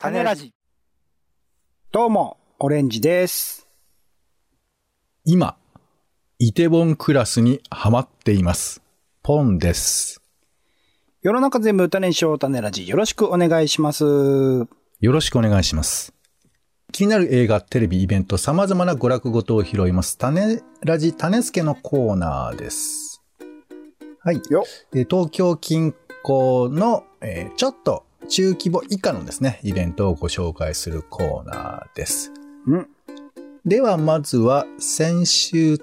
種ラジ。どうも、オレンジです。今、イテボンクラスにハマっています。ポンです。世の中全部種にしよう、種ラジ。よろしくお願いします。よろしくお願いします。気になる映画、テレビ、イベント、様々な娯楽ごとを拾います。種ラジ、種助のコーナーです。はい。よ。えー東京近郊の、えーちょっと中規模以下のですね、イベントをご紹介するコーナーです。うん。では、まずは、先週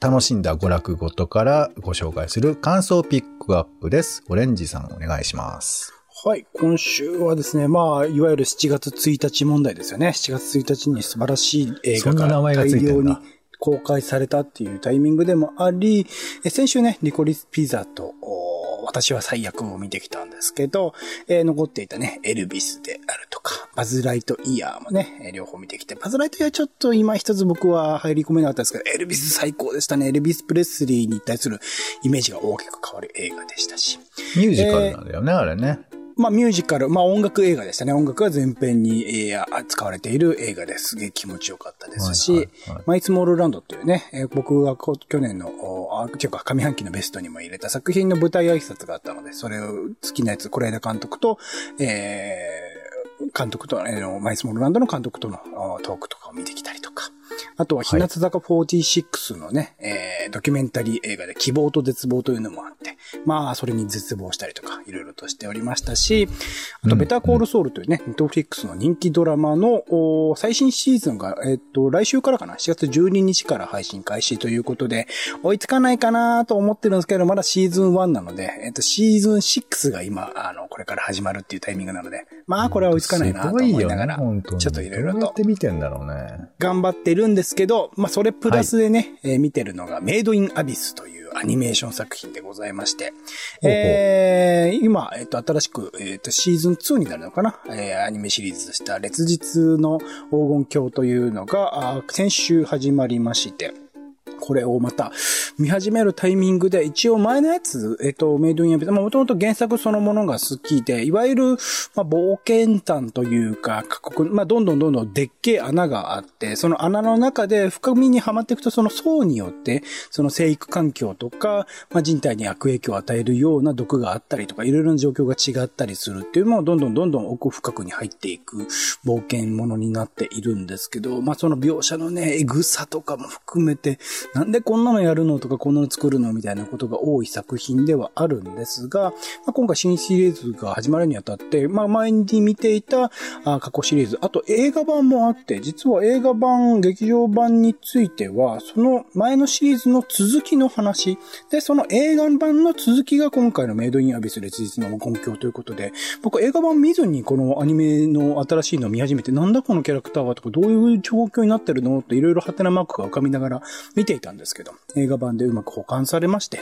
楽しんだ娯楽ごとからご紹介する感想ピックアップです。オレンジさんお願いします。はい。今週はですね、まあ、いわゆる7月1日問題ですよね。7月1日に素晴らしい映画が大量に公開されたっていうタイミングでもあり、え先週ね、リコリスピザと、お私は最悪を見てきたんですけど、えー残っていたね、エルビスであるとか、バズ・ライトイヤーもね、両方見てきて、バズ・ライトイヤーちょっと今一つ僕は入り込めなかったですけど、エルビス最高でしたね。エルビス・プレスリーに対するイメージが大きく変わる映画でしたし。ミュージカルなんだよね、あれね。まあミュージカル、まあ音楽映画でしたね。音楽が全編に、えー使われている映画です。げえ気持ちよかったですし、はいはいはい。マイツモールランドっていうね、えー僕がこ去年の、おあ、違うか、上半期のベストにも入れた作品の舞台挨拶があったので、それを好きなやつ、是枝監督と、えー監督と、えーマイツモールランドの監督とのおトークとかを見てきたりとか、あとは、日向坂46のね、えードキュメンタリー映画で希望と絶望というのもあって、まあ、それに絶望したりとか、いろいろとしておりましたし、あと、ベターコールソウルというね、ネットフリックスの人気ドラマのお最新シーズンが、えっと、来週からかな、4月12日から配信開始ということで、追いつかないかなと思ってるんですけど、まだシーズン1なので、えっと、シーズン6が今、あの、これから始まるっていうタイミングなので、まあ、これは追いつかないなと思いながら、ちょっといろいろとどうやって見てんだろうね。頑張ってるんですけど、まあ、それプラスでね、えー見てるのが、メイドインアビスというアニメーション作品でございまして、ほうほう。えー今、えっ、と、新しく、えっ、と、シーズン2になるのかな？えーアニメシリーズとした、烈日の黄金鏡というのが、先週始まりまして、これをまた見始めるタイミングで、一応前のやつ、えっと、メイドインアビス、まあもともと原作そのものが好きで、いわゆる、まあ、冒険探というか、過酷、まあ、どんどんどんどんでっけえ穴があって、その穴の中で深みにはまっていくと、その層によって、その生育環境とか、まあ、人体に悪影響を与えるような毒があったりとか、いろいろな状況が違ったりするっていうのを、どんどんどんどん奥深くに入っていく冒険ものになっているんですけど、まあ、その描写のね、エグさとかも含めて、なんでこんなのやるのとか、こんなの作るのみたいなことが多い作品ではあるんですが、まあ、今回新シリーズが始まるにあたって、まあ、前に見ていたあ過去シリーズ、あと映画版もあって、実は映画版、劇場版については、その前のシリーズの続きの話、で、その映画版の続きが今回のメイドインアビス烈日の根拠ということで、僕映画版見ずにこのアニメの新しいのを見始めて、なんだこのキャラクターはとか、どういう状況になってるのっていろいろハテナマークが浮かびながら見ていたんですけど、映画版でうまく保管されまして、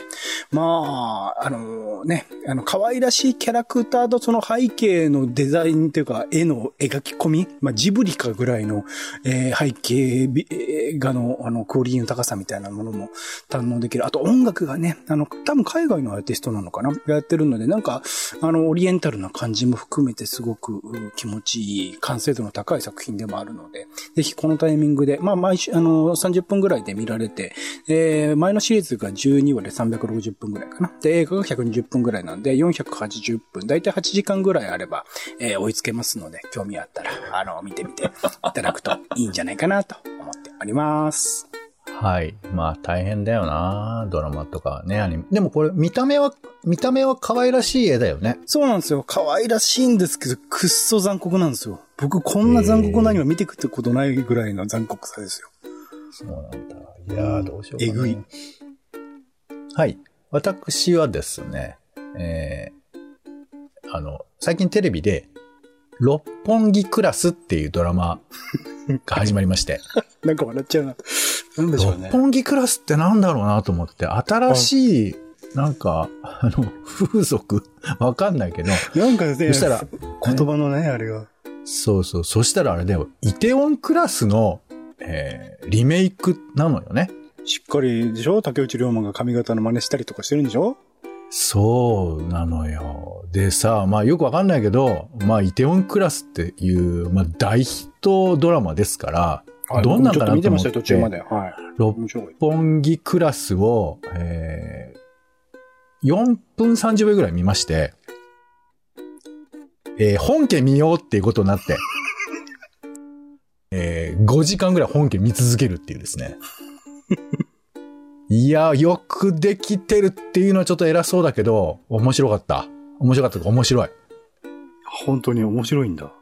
まあ、あのね、あの、可愛らしいキャラクターとその背景のデザインというか、絵の描き込み、まあ、ジブリかぐらいの、えー背景び映画の、あの、クオリティの高さみたいなものも堪能できる。あと音楽がね、あの、多分海外のアーティストなのかながやってるので、なんか、あの、オリエンタルな感じも含めてすごく気持ちいい、完成度の高い作品でもあるので、ぜひこのタイミングで、まあ、毎週、あの、30分ぐらいで見られて、えー前のシリーズが12話で360分ぐらいかな。で、映画が120分ぐらいなんで、480分、だいたい8時間ぐらいあれば、えー追いつけますので、興味あったら、あの、見てみていただくといいんじゃないかなと思っております。はい。まあ大変だよなドラマとかね、アニメ。でもこれ見た目は、見た目は可愛らしい絵だよね。そうなんですよ。可愛らしいんですけど、くっそ残酷なんですよ。僕、こんな残酷なアニメ見てくってことないぐらいの残酷さですよ。そうなんだ。いやーどうしよう。えぐい。はい。私はですね、えー、あの、最近テレビで、六本木クラスっていうドラマ が始まりまして、なんか笑っちゃうな。なんでしょうね。六本木クラスってなんだろうなと思って、新しい、なんか、あの、風俗 わかんないけど、なんかね、そしたら、言葉のね、あれが。そうそう、そしたらあれだよ、イテオンクラスの、えー、リメイクなのよね。しっかりでしょ？竹内涼真が髪型の真似したりとかしてるんでしょ？そうなのよ。でさ、まあよくわかんないけど、まあイテオンクラスっていう、まあ大ヒットドラマですから、はいどんなんかなと思って見てましたよ、途中まで。はい。六。本木クラスを、えー、4分30秒ぐらい見まして、えー本家見ようっていうことになって、えー5時間ぐらい本家見続けるっていうですね。いや、よくできてるっていうのはちょっと偉そうだけど、面白かった。面白かった。面白い。本当に面白いんだ。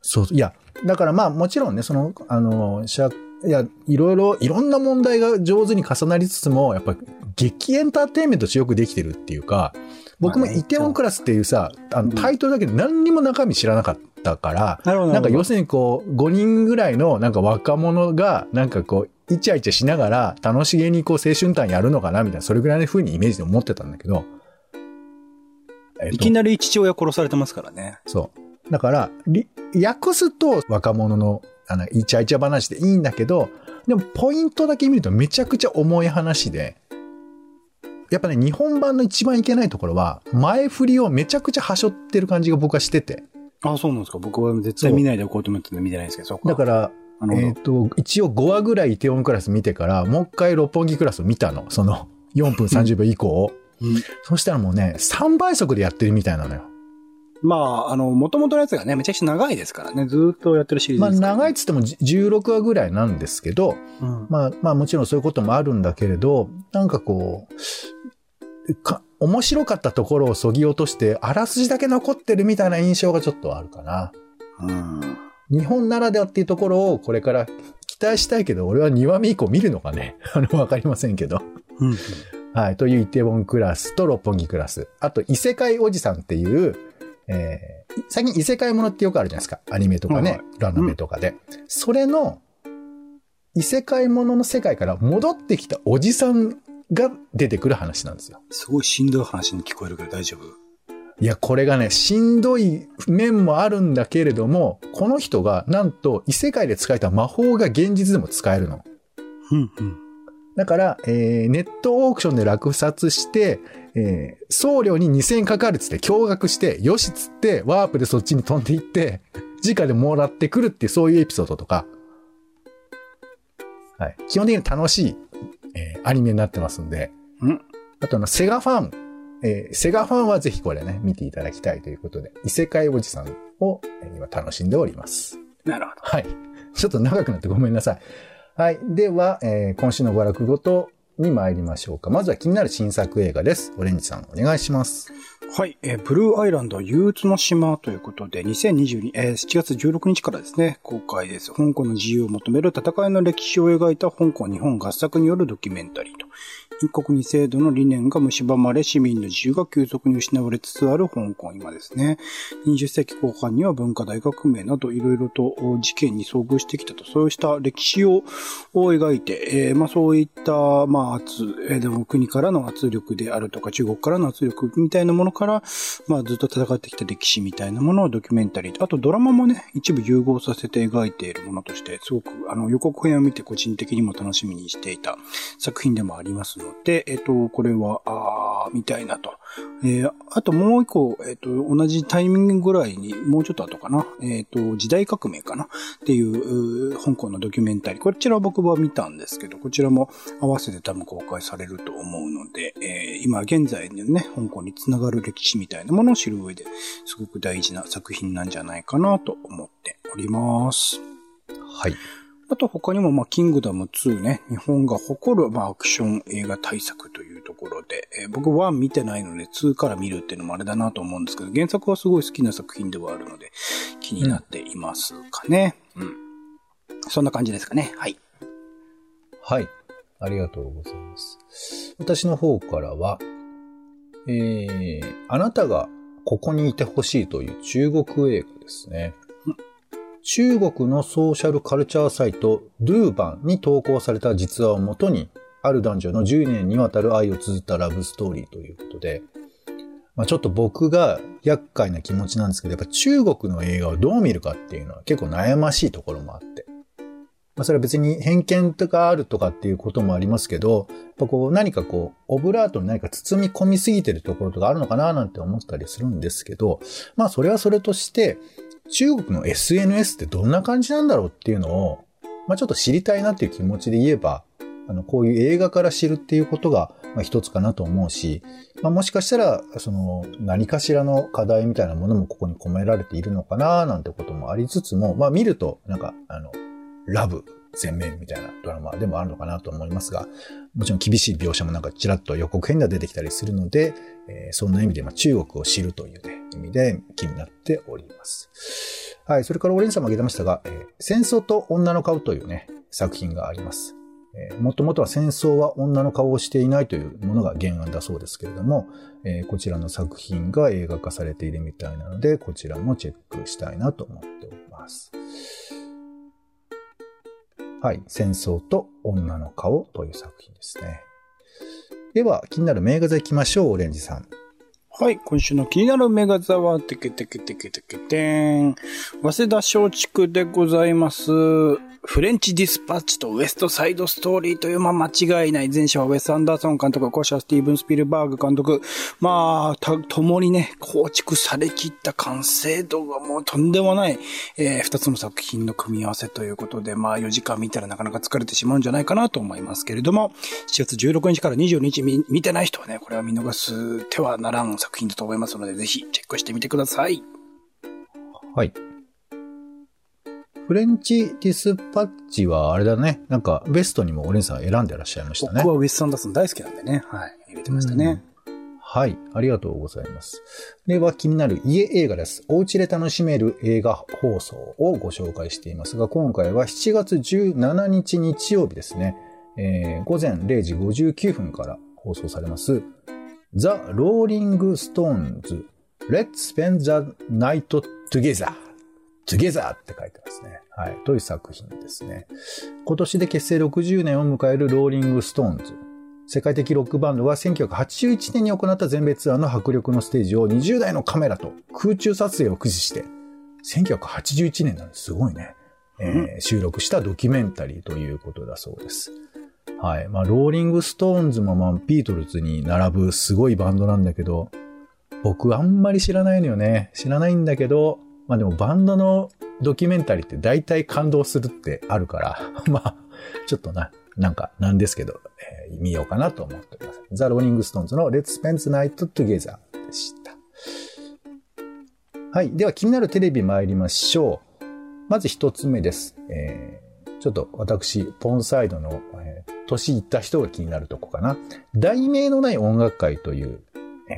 そう、いや、だからまあもちろんね、その、あの、しゃ、いや、いろいろ、いろんな問題が上手に重なりつつも、やっぱ激エンターテインメントしてよくできてるっていうか、僕もイテオンクラスっていうさ、あのタイトルだけで何にも中身知らなかったから、なんか要するにこう、5人ぐらいのなんか若者が、なんかこう、イチャイチャしながら楽しげにこう青春団やるのかなみたいな、それぐらいの風にイメージで思ってたんだけど、えっといきなり父親殺されてますからね。そう。だから、り訳すと若者の、あの、イチャイチャ話でいいんだけど、でもポイントだけ見るとめちゃくちゃ重い話で、やっぱね、日本版の一番いけないところは、前振りをめちゃくちゃはしょってる感じが僕はしてて。あ、そうなんですか。僕は絶対見ないでおこうと思って見てないんですけど、そうか。だから、えっ、と、一応5話ぐらいイテオンクラス見てから、もう一回六本木クラスを見たの。その4分30秒以降。うんそしたらもうね、3倍速でやってるみたいなのよ。まあ、あの、元々のやつがね、めちゃくちゃ長いですからね。ずーっとやってるシリーズまあですからね、長いっつってもじ16話ぐらいなんですけど、うん。まあ、まあもちろんそういうこともあるんだけれど、なんかこう、か面白かったところをそぎ落として、あらすじだけ残ってるみたいな印象がちょっとあるかな。うん。日本ならではっていうところをこれから期待したいけど、俺は2話目以降見るのかね。あの、わかりませんけど。うん。はい。というイテウォンクラスと六本木クラス。あと、異世界おじさんっていう、えー、最近異世界ものってよくあるじゃないですか。アニメとかね、はいラノベとかで。それの、異世界ものの世界から戻ってきたおじさんが出てくる話なんですよ。すごいしんどい話に聞こえるけど大丈夫？いや、これがね、しんどい面もあるんだけれども、この人が、なんと異世界で使えた魔法が現実でも使えるの。うん、うん。だから、えーネットオークションで落札して、えー送料に2000円かかるっつって驚愕して、よしっつって、ワープでそっちに飛んでいって、直でもらってくるっていうそういうエピソードとか、はい。基本的に楽しい、えーアニメになってますんで、うんあとあの、セガファン、えーセガファンはぜひこれね、見ていただきたいということで、異世界おじさんを、えー今楽しんでおります。なるほど。はい。ちょっと長くなってごめんなさい。はい。では、えー今週の娯楽ごとに参りましょうか。まずは気になる新作映画です。オレンジさん、お願いします。はい。えーブルーアイランド憂鬱の島ということで、2022、えー7月16日からですね、公開です。香港の自由を求める戦いの歴史を描いた香港日本合作によるドキュメンタリーと、一国二制度の理念が蝕まれ、市民の自由が急速に失われつつある香港今ですね。20世紀後半には文化大革命などいろいろと事件に遭遇してきたと、そうした歴史を描いて、えーまあそういった、まあ圧、でも国からの圧力であるとか、中国からの圧力みたいなものから、まあずっと戦ってきた歴史みたいなものをドキュメンタリー、あとドラマもね、一部融合させて描いているものとして、すごく、あの、予告編を見て個人的にも楽しみにしていた作品でもありますので、えっ、と、これは、あー、見たいなと。えーあともう一個、えっ、と、同じタイミングぐらいに、もうちょっと後かな。えっ、と、時代革命かなっていう、香港のドキュメンタリー。こちらは僕は見たんですけど、こちらも合わせて多分公開されると思うので、えー今現在のね、香港につながる歴史みたいなものを知る上で、すごく大事な作品なんじゃないかなと思っております。はい。あと他にも、まあ、キングダム2ね、日本が誇る、まあ、アクション映画大作というところで、えー僕1見てないので2から見るっていうのもあれだなと思うんですけど、原作はすごい好きな作品ではあるので、気になっていますかね。うん。そんな感じですかね。はい。はい。ありがとうございます。私の方からは、えー、あなたがここにいてほしいという中国映画ですね。中国のソーシャルカルチャーサイト、ドゥーバンに投稿された実話をもとに、ある男女の10年にわたる愛を綴ったラブストーリーということで、まあ、ちょっと僕が厄介な気持ちなんですけど、やっぱ中国の映画をどう見るかっていうのは結構悩ましいところもあって。まあそれは別に偏見とかあるとかっていうこともありますけど、こう何かこう、オブラートに何か包み込みすぎてるところとかあるのかななんて思ったりするんですけど、まあそれはそれとして、中国の SNS ってどんな感じなんだろうっていうのを、まあちょっと知りたいなっていう気持ちで言えば、あの、こういう映画から知るっていうことが、まあ、一つかなと思うし、まあ、もしかしたら、その、何かしらの課題みたいなものもここに込められているのかな、なんてこともありつつも、まあ、見ると、なんか、あの、ラブ全面みたいなドラマでもあるのかなと思いますが、もちろん厳しい描写もなんかちらっと予告編では出てきたりするので、えー、そんな意味で、ま、中国を知るというね、意味で気になっております。はい、それからオレンジさんも挙げてましたが、えー、戦争と女の顔というね、作品があります。えー、もともとは戦争は女の顔をしていないというものが原案だそうですけれども、えー、こちらの作品が映画化されているみたいなので、こちらもチェックしたいなと思っております。はい。戦争と女の顔という作品ですね。では、気になる名画座行きましょう、オレンジさん。はい。今週の気になるメガザは、てけてけてけてけてん。早稲田松竹でございます。フレンチディスパッチとウエストサイドストーリーという、まあ間違いない。前者はウェス・アンダーソン監督、後者はスティーブン・スピルバーグ監督。まあ、た、共にね、構築されきった完成度がもうとんでもない、えー、二つの作品の組み合わせということで、まあ4時間見たらなかなか疲れてしまうんじゃないかなと思いますけれども、7月16日から22日見見てない人はね、これは見逃す手はならん作品だと思いますので、ぜひチェックしてみてください。はい。フレンチディスパッチはあれだね。なんかベストにもお姉さん選んでらっしゃいましたね。僕はウェス・アンダーソン大好きなんでね。はい。入れてましたね。はい。ありがとうございます。では気になる家映画です。お家で楽しめる映画放送をご紹介していますが、今回は7月17日日曜日ですね。えー、午前0時59分から放送されます。The Rolling Stones Let's Spend the Night Together Together って書いてますね。はい。という作品ですね。今年で結成60年を迎えるローリングストーンズ。世界的ロックバンドは1981年に行った全米ツアーの迫力のステージを20台のカメラと空中撮影を駆使して、1981年なんですごいね、えー、収録したドキュメンタリーということだそうです。はい。まあ、ローリングストーンズもまあ、ビートルズに並ぶすごいバンドなんだけど、僕あんまり知らないのよね。知らないんだけど、まあでもバンドのドキュメンタリーって大体感動するってあるから、まあ、ちょっとな、なんかなんですけど、えー、見ようかなと思っております。ザ・ローリング・ストーンズの Let's Spend the Night Together でした。はい。では気になるテレビ参りましょう。まず一つ目です。えー、ちょっと私、ポンサイドの、えー、年いった人が気になるとこかな。題名のない音楽会という、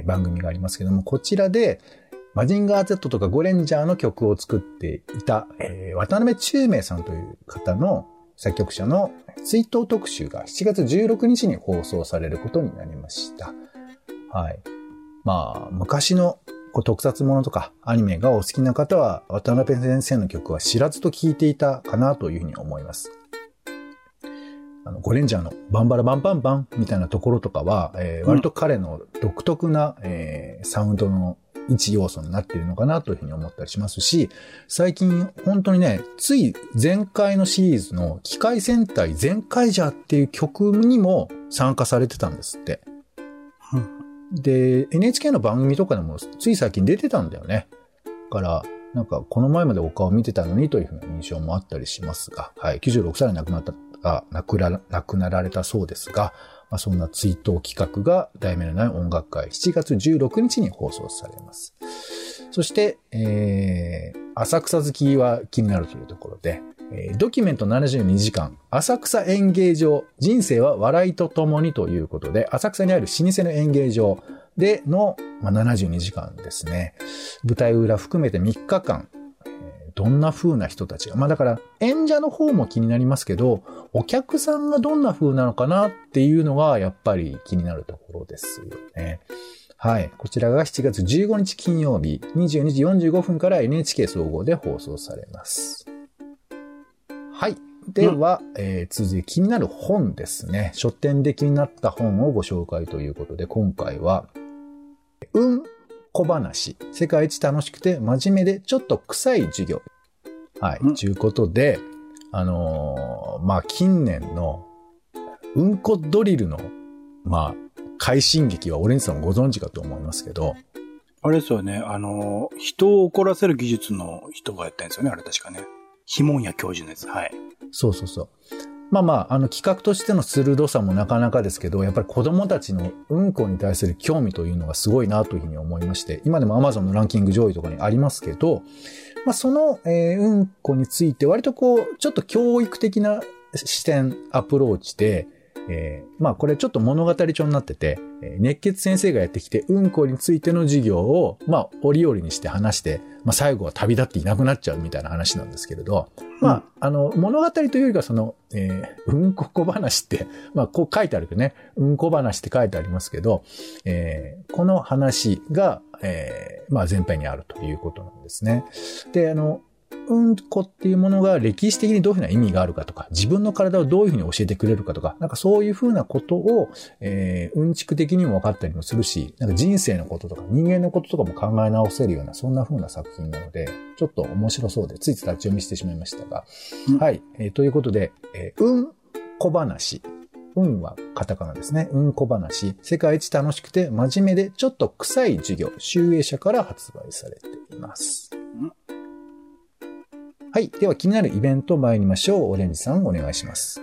番組がありますけども、こちらで、マジンガー Z とかゴレンジャーの曲を作っていた、えー、渡辺中明さんという方の作曲者の追悼特集が7月16日に放送されることになりました。はい。まあ、昔の特撮ものとかアニメがお好きな方は渡辺先生の曲は知らずと聴いていたかなというふうに思います。あの、ゴレンジャーのバンバラバンバンバンみたいなところとかは、えー、割と彼の独特な、えー、サウンドの一要素になっているのかなというふうに思ったりしますし、最近本当にね、つい前回のシリーズの機械戦隊全開じゃっていう曲にも参加されてたんですって。で、NHK の番組とかでもつい最近出てたんだよね。だから、なんかこの前までお顔見てたのにというふうな印象もあったりしますが、はい、96歳で亡くなった、が亡くな亡くなられたそうですが、まあ、そんな追悼企画が題名のない音楽会7月16日に放送されます。そして、えー、浅草好きは気になるというところで、えー、ドキュメント72時間、浅草演芸場、人生は笑いと共にということで、浅草にある老舗の演芸場での、まあ、72時間ですね。舞台裏含めて3日間、どんな風な人たちが。まあだから演者の方も気になりますけど、お客さんがどんな風なのかなっていうのがやっぱり気になるところですよね。はい。こちらが7月15日金曜日22時45分から NHK 総合で放送されます。はい。では、うん、えー、続いて気になる本ですね。書店で気になった本をご紹介ということで、今回は、うん小話。世界一楽しくて真面目でちょっと臭い授業。はい。と、うん、いうことで、あのーまあ、近年の、うんこドリルの、まあ、快進撃はオレンジさんもご存知かと思いますけど、あれですよね、あの、人を怒らせる技術の人がやったんですよね、あれ確かね。ヒモンヤ教授のやつ。はい。そうそうそう。まあまあ、あの企画としての鋭さもなかなかですけど、やっぱり子供たちのうんこに対する興味というのがすごいなというふうに思いまして、今でも Amazon のランキング上位とかにありますけど、まあその、えーうんこについて割とこう、ちょっと教育的な視点、アプローチで、えーまあこれちょっと物語調になってて、えー熱血先生がやってきて、うんこについての授業を、まあ折々にして話して、まあ最後は旅立っていなくなっちゃうみたいな話なんですけれど、まあ、あの、物語というよりかその、えーうんこ小話って、まあこう書いてあるけどね、うんこ話って書いてありますけど、えーこの話が、えーまあ前編にあるということなんですね。で、あの、うんこっていうものが歴史的にどういうふうな意味があるかとか、自分の体をどういうふうに教えてくれるかとか、なんかそういうふうなことを、えーうんちく的にも分かったりもするし、なんか人生のこととか人間のこととかも考え直せるような、そんなふうな作品なので、ちょっと面白そうで、ついつい立ち読みしてしまいましたが。うんはい、えーということで、えーうんこ話。うんはカタカナですね。うんこ話。世界一楽しくて真面目でちょっと臭い授業。集英社から発売されています。はい。では気になるイベント参りましょう。オレンジさんお願いします。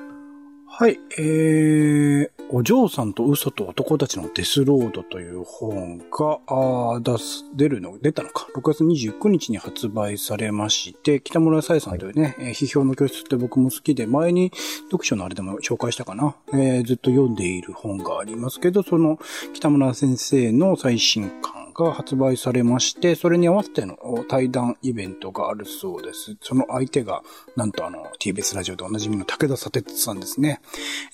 はい、えー、お嬢さんと嘘と男たちのデスロードという本が、あー出す、出るの、出たのか。6月29日に発売されまして、北村さえさんというね、えー批評の教室って僕も好きで、前に読書のあれでも紹介したかな。えーずっと読んでいる本がありますけど、その北村先生の最新刊が発売されまして、それに合わせての対談イベントがあるそうです。その相手が、なんとあの、TBS ラジオでおなじみの武田砂鉄さんですね。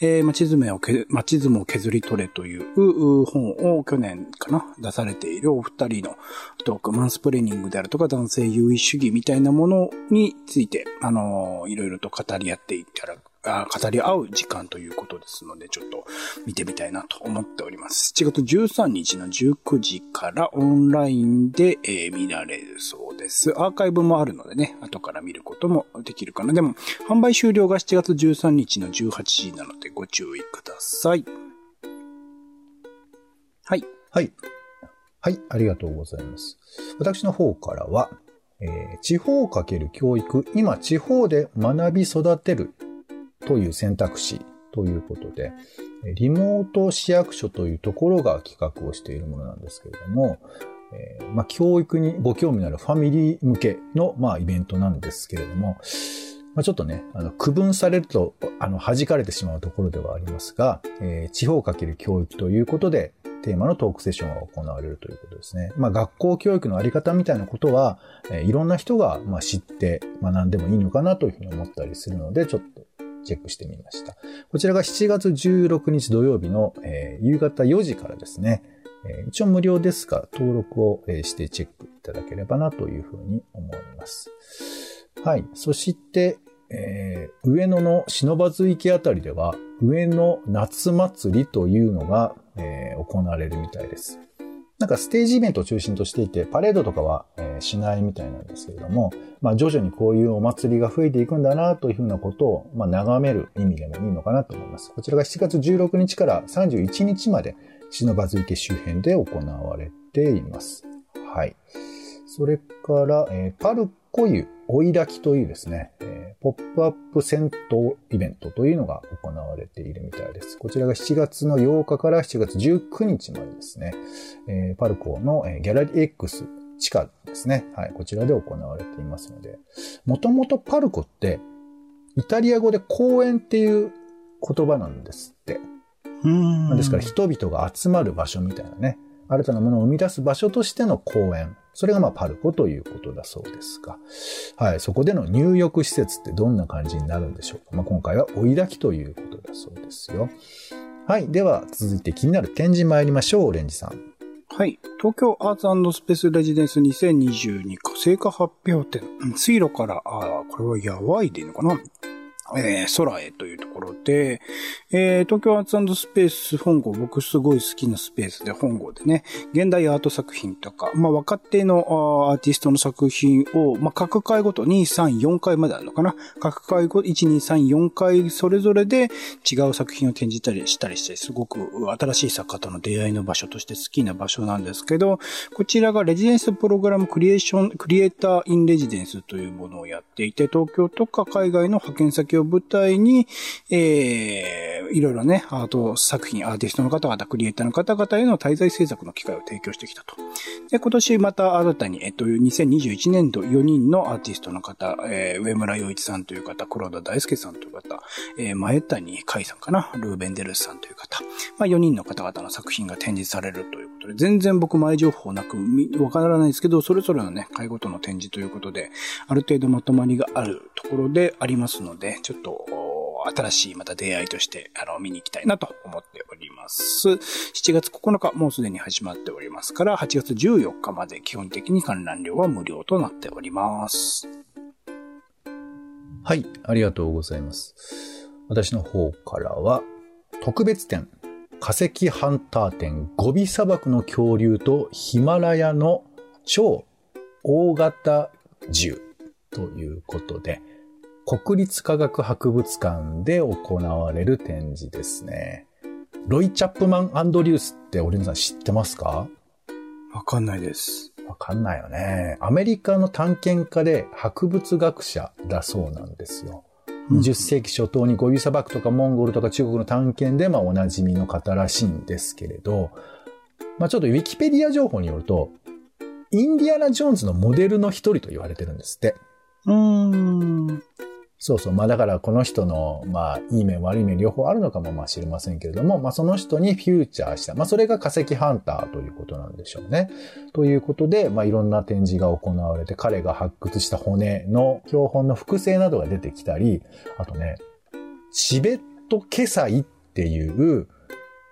えー、街図面をけ、街図も削り取れというう本を去年かな、出されているお二人のトーク、マンスプレーニングであるとか男性優位主義みたいなものについて、あのーいろいろと語り合っていたら、ああ語り合う時間ということですので、ちょっと見てみたいなと思っております。7月13日の19時からオンラインで、え見られるそうです。アーカイブもあるのでね、後から見ることもできるかな。でも、販売終了が7月13日の18時なのでご注意ください。はい。はい。はい、ありがとうございます。私の方からは、えー地方かける教育、今地方で学び育てるという選択肢ということで、リモート市役所というところが企画をしているものなんですけれども、えーまあ、教育にご興味のあるファミリー向けの、まあ、イベントなんですけれども、まあ、ちょっとね、あの、区分されると、あの、弾かれてしまうところではありますが、えー地方かける教育ということで、テーマのトークセッションが行われるということですね。まあ、学校教育のあり方みたいなことは、えーいろんな人が、まあ、知って学んでもいいのかなというふうに思ったりするので、ちょっとチェックしてみました。こちらが7月16日土曜日の、えー夕方4時からですね、えー一応無料ですが、登録をえーしてチェックいただければなというふうに思います。はい。そして、えー上野の忍津池あたりでは、上野夏祭りというのが、えー行われるみたいです。なんかステージイベントを中心としていて、パレードとかは、えしないみたいなんですけれども、まあ徐々にこういうお祭りが増えていくんだなというふうなことを、まあ眺める意味でもいいのかなと思います。こちらが7月16日から31日まで、忍津池周辺で行われています。はい。それから、えーパルコ湯追い炊きというですね、えーポップアップ銭湯イベントというのが行われているみたいです。こちらが7月の8日から7月19日までですね、えーパルコの、えーギャラリー X 地下ですね。はい、こちらで行われていますので、もともとパルコって、イタリア語で公園っていう言葉なんですって。うんですから人々が集まる場所みたいなね、新たなものを生み出す場所としての公園。それがまあパルコということだそうですが、はい、そこでの入浴施設ってどんな感じになるんでしょうか。まあ、今回は追い炊きということだそうですよ。はい、では続いて気になる展示参りましょう、オレンジさん。はい。東京アーツスペースレジデンス2022成果発表展。水路から、ああ、これはやばいでいいのかなえー、空へというところで、えー、東京アーツスペース本郷、僕すごい好きなスペースで本郷でね、現代アート作品とか、まあ若手のアーティストの作品を、まあ各回ごと2、3、4回まであるのかな。各回ごと1、2、3、4回それぞれで違う作品を展示したりしたりして、すごく新しい作家との出会いの場所として好きな場所なんですけど、こちらがレジデンスプログラムクリエーション、クリエイターインレジデンスというものをやっていて、東京とか海外の派遣先を舞台に、えー、いろいろね、アート作品、アーティストの方々、クリエイターの方々への滞在制作の機会を提供してきたと。で、今年また新たに、えっと、2021年度4人のアーティストの方、えー、上村洋一さんという方、黒田大輔さんという方、えー、前谷海さんかな、ルーベンデルスさんという方、まあ4人の方々の作品が展示されるということで、全然僕前情報なく、わからないですけど、それぞれのね、回ごとの展示ということで、ある程度まとまりがあるところでありますので、ちょっと、新しいまた出会いとして、あの、見に行きたいなと思っております。7月9日、もうすでに始まっておりますから、8月14日まで基本的に観覧料は無料となっております。はい、ありがとうございます。私の方からは、特別展、化石ハンター展、ゴビ砂漠の恐竜とヒマラヤの超大型銃ということで、国立科学博物館で行われる展示ですね。ロイ・チャップマン・アンドリュースってオリンさん知ってますか？わかんないです。わかんないよね。アメリカの探検家で博物学者だそうなんですよ。20世紀初頭にゴビ砂漠とかモンゴルとか中国の探検でまあおなじみの方らしいんですけれど、まあちょっとウィキペディア情報によると、インディアナ・ジョーンズのモデルの一人と言われてるんですって。うーん。そうそう。まあだからこの人の、まあいい面悪い面両方あるのかもまあ知りませんけれども、まあその人にフューチャーした。まあそれが化石ハンターということなんでしょうね。ということで、まあいろんな展示が行われて、彼が発掘した骨の標本の複製などが出てきたり、あとね、チベットケサイっていう、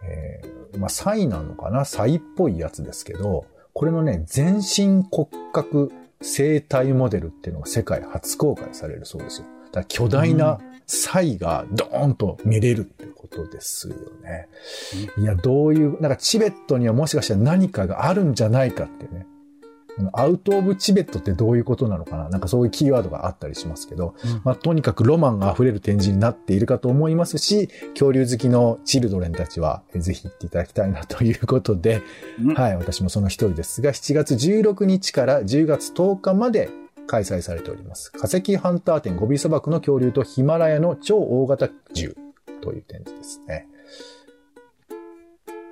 えー、まあサイなのかな？サイっぽいやつですけど、これのね、全身骨格生体モデルっていうのが世界初公開されるそうですよ。だ巨大なイがドーンと見れるってことですよね。いや、どういう、なんかチベットにはもしかしたら何かがあるんじゃないかってね。アウトオブチベットってどういうことなのかな。なんかそういうキーワードがあったりしますけど、うん、まあとにかくロマンが溢れる展示になっているかと思いますし、恐竜好きのチルドレンたちはぜひ行っていただきたいなということで、うん、はい、私もその一人ですが、7月16日から10月10日まで開催されております。化石ハンター展ゴビ砂漠の恐竜とヒマラヤの超大型銃という展示ですね。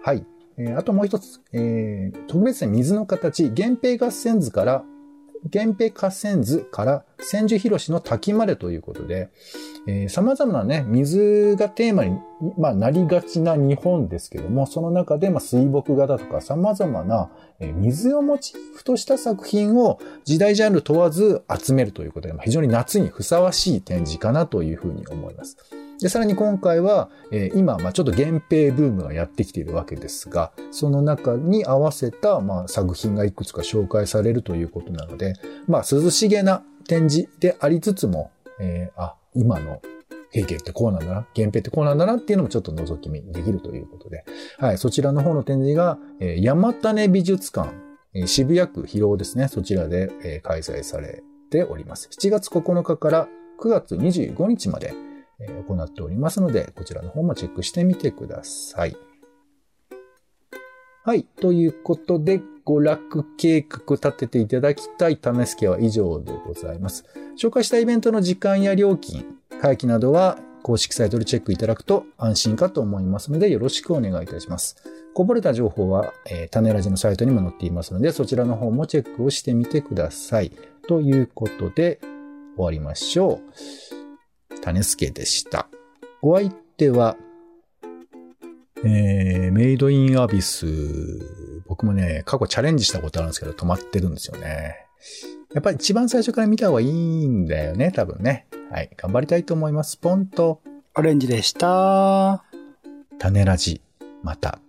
はい。えー、あともう一つ、えー、特別展水の形、源平合戦図から源平合戦図から千住博の滝までということで、えー、様々なね、水がテーマに、まあ、なりがちな日本ですけども、その中で、まあ、水墨画だとか様々な、え、水をモチーフとした作品を時代ジャンル問わず集めるということで、まあ、非常に夏にふさわしい展示かなというふうに思います。で、さらに今回は、えー、今、まあちょっと源平ブームがやってきているわけですが、その中に合わせた、まあ作品がいくつか紹介されるということなので、まあ涼しげな展示でありつつも、えー、あ、今の平家ってこうなんだな、源平ってこうなんだなっていうのもちょっと覗き見できるということで、はい、そちらの方の展示が、えー、山種美術館、えー、渋谷区広尾ですね、そちらで、えー、開催されております。7月9日から9月25日まで、行っておりますので、こちらの方もチェックしてみてください。はい。ということで、娯楽計画立てていただきたい試すケは以上でございます。紹介したイベントの時間や料金、会期などは公式サイトでチェックいただくと安心かと思いますので、よろしくお願いいたします。こぼれた情報は、えー、種ラジのサイトにも載っていますので、そちらの方もチェックをしてみてください。ということで、終わりましょう。種助でした。お相手は、えー、メイドインアビス、僕もね、過去チャレンジしたことあるんですけど、止まってるんですよね。やっぱり一番最初から見た方がいいんだよね、多分ね。はい、頑張りたいと思います。ポンと。オレンジでした。種ラジ、また。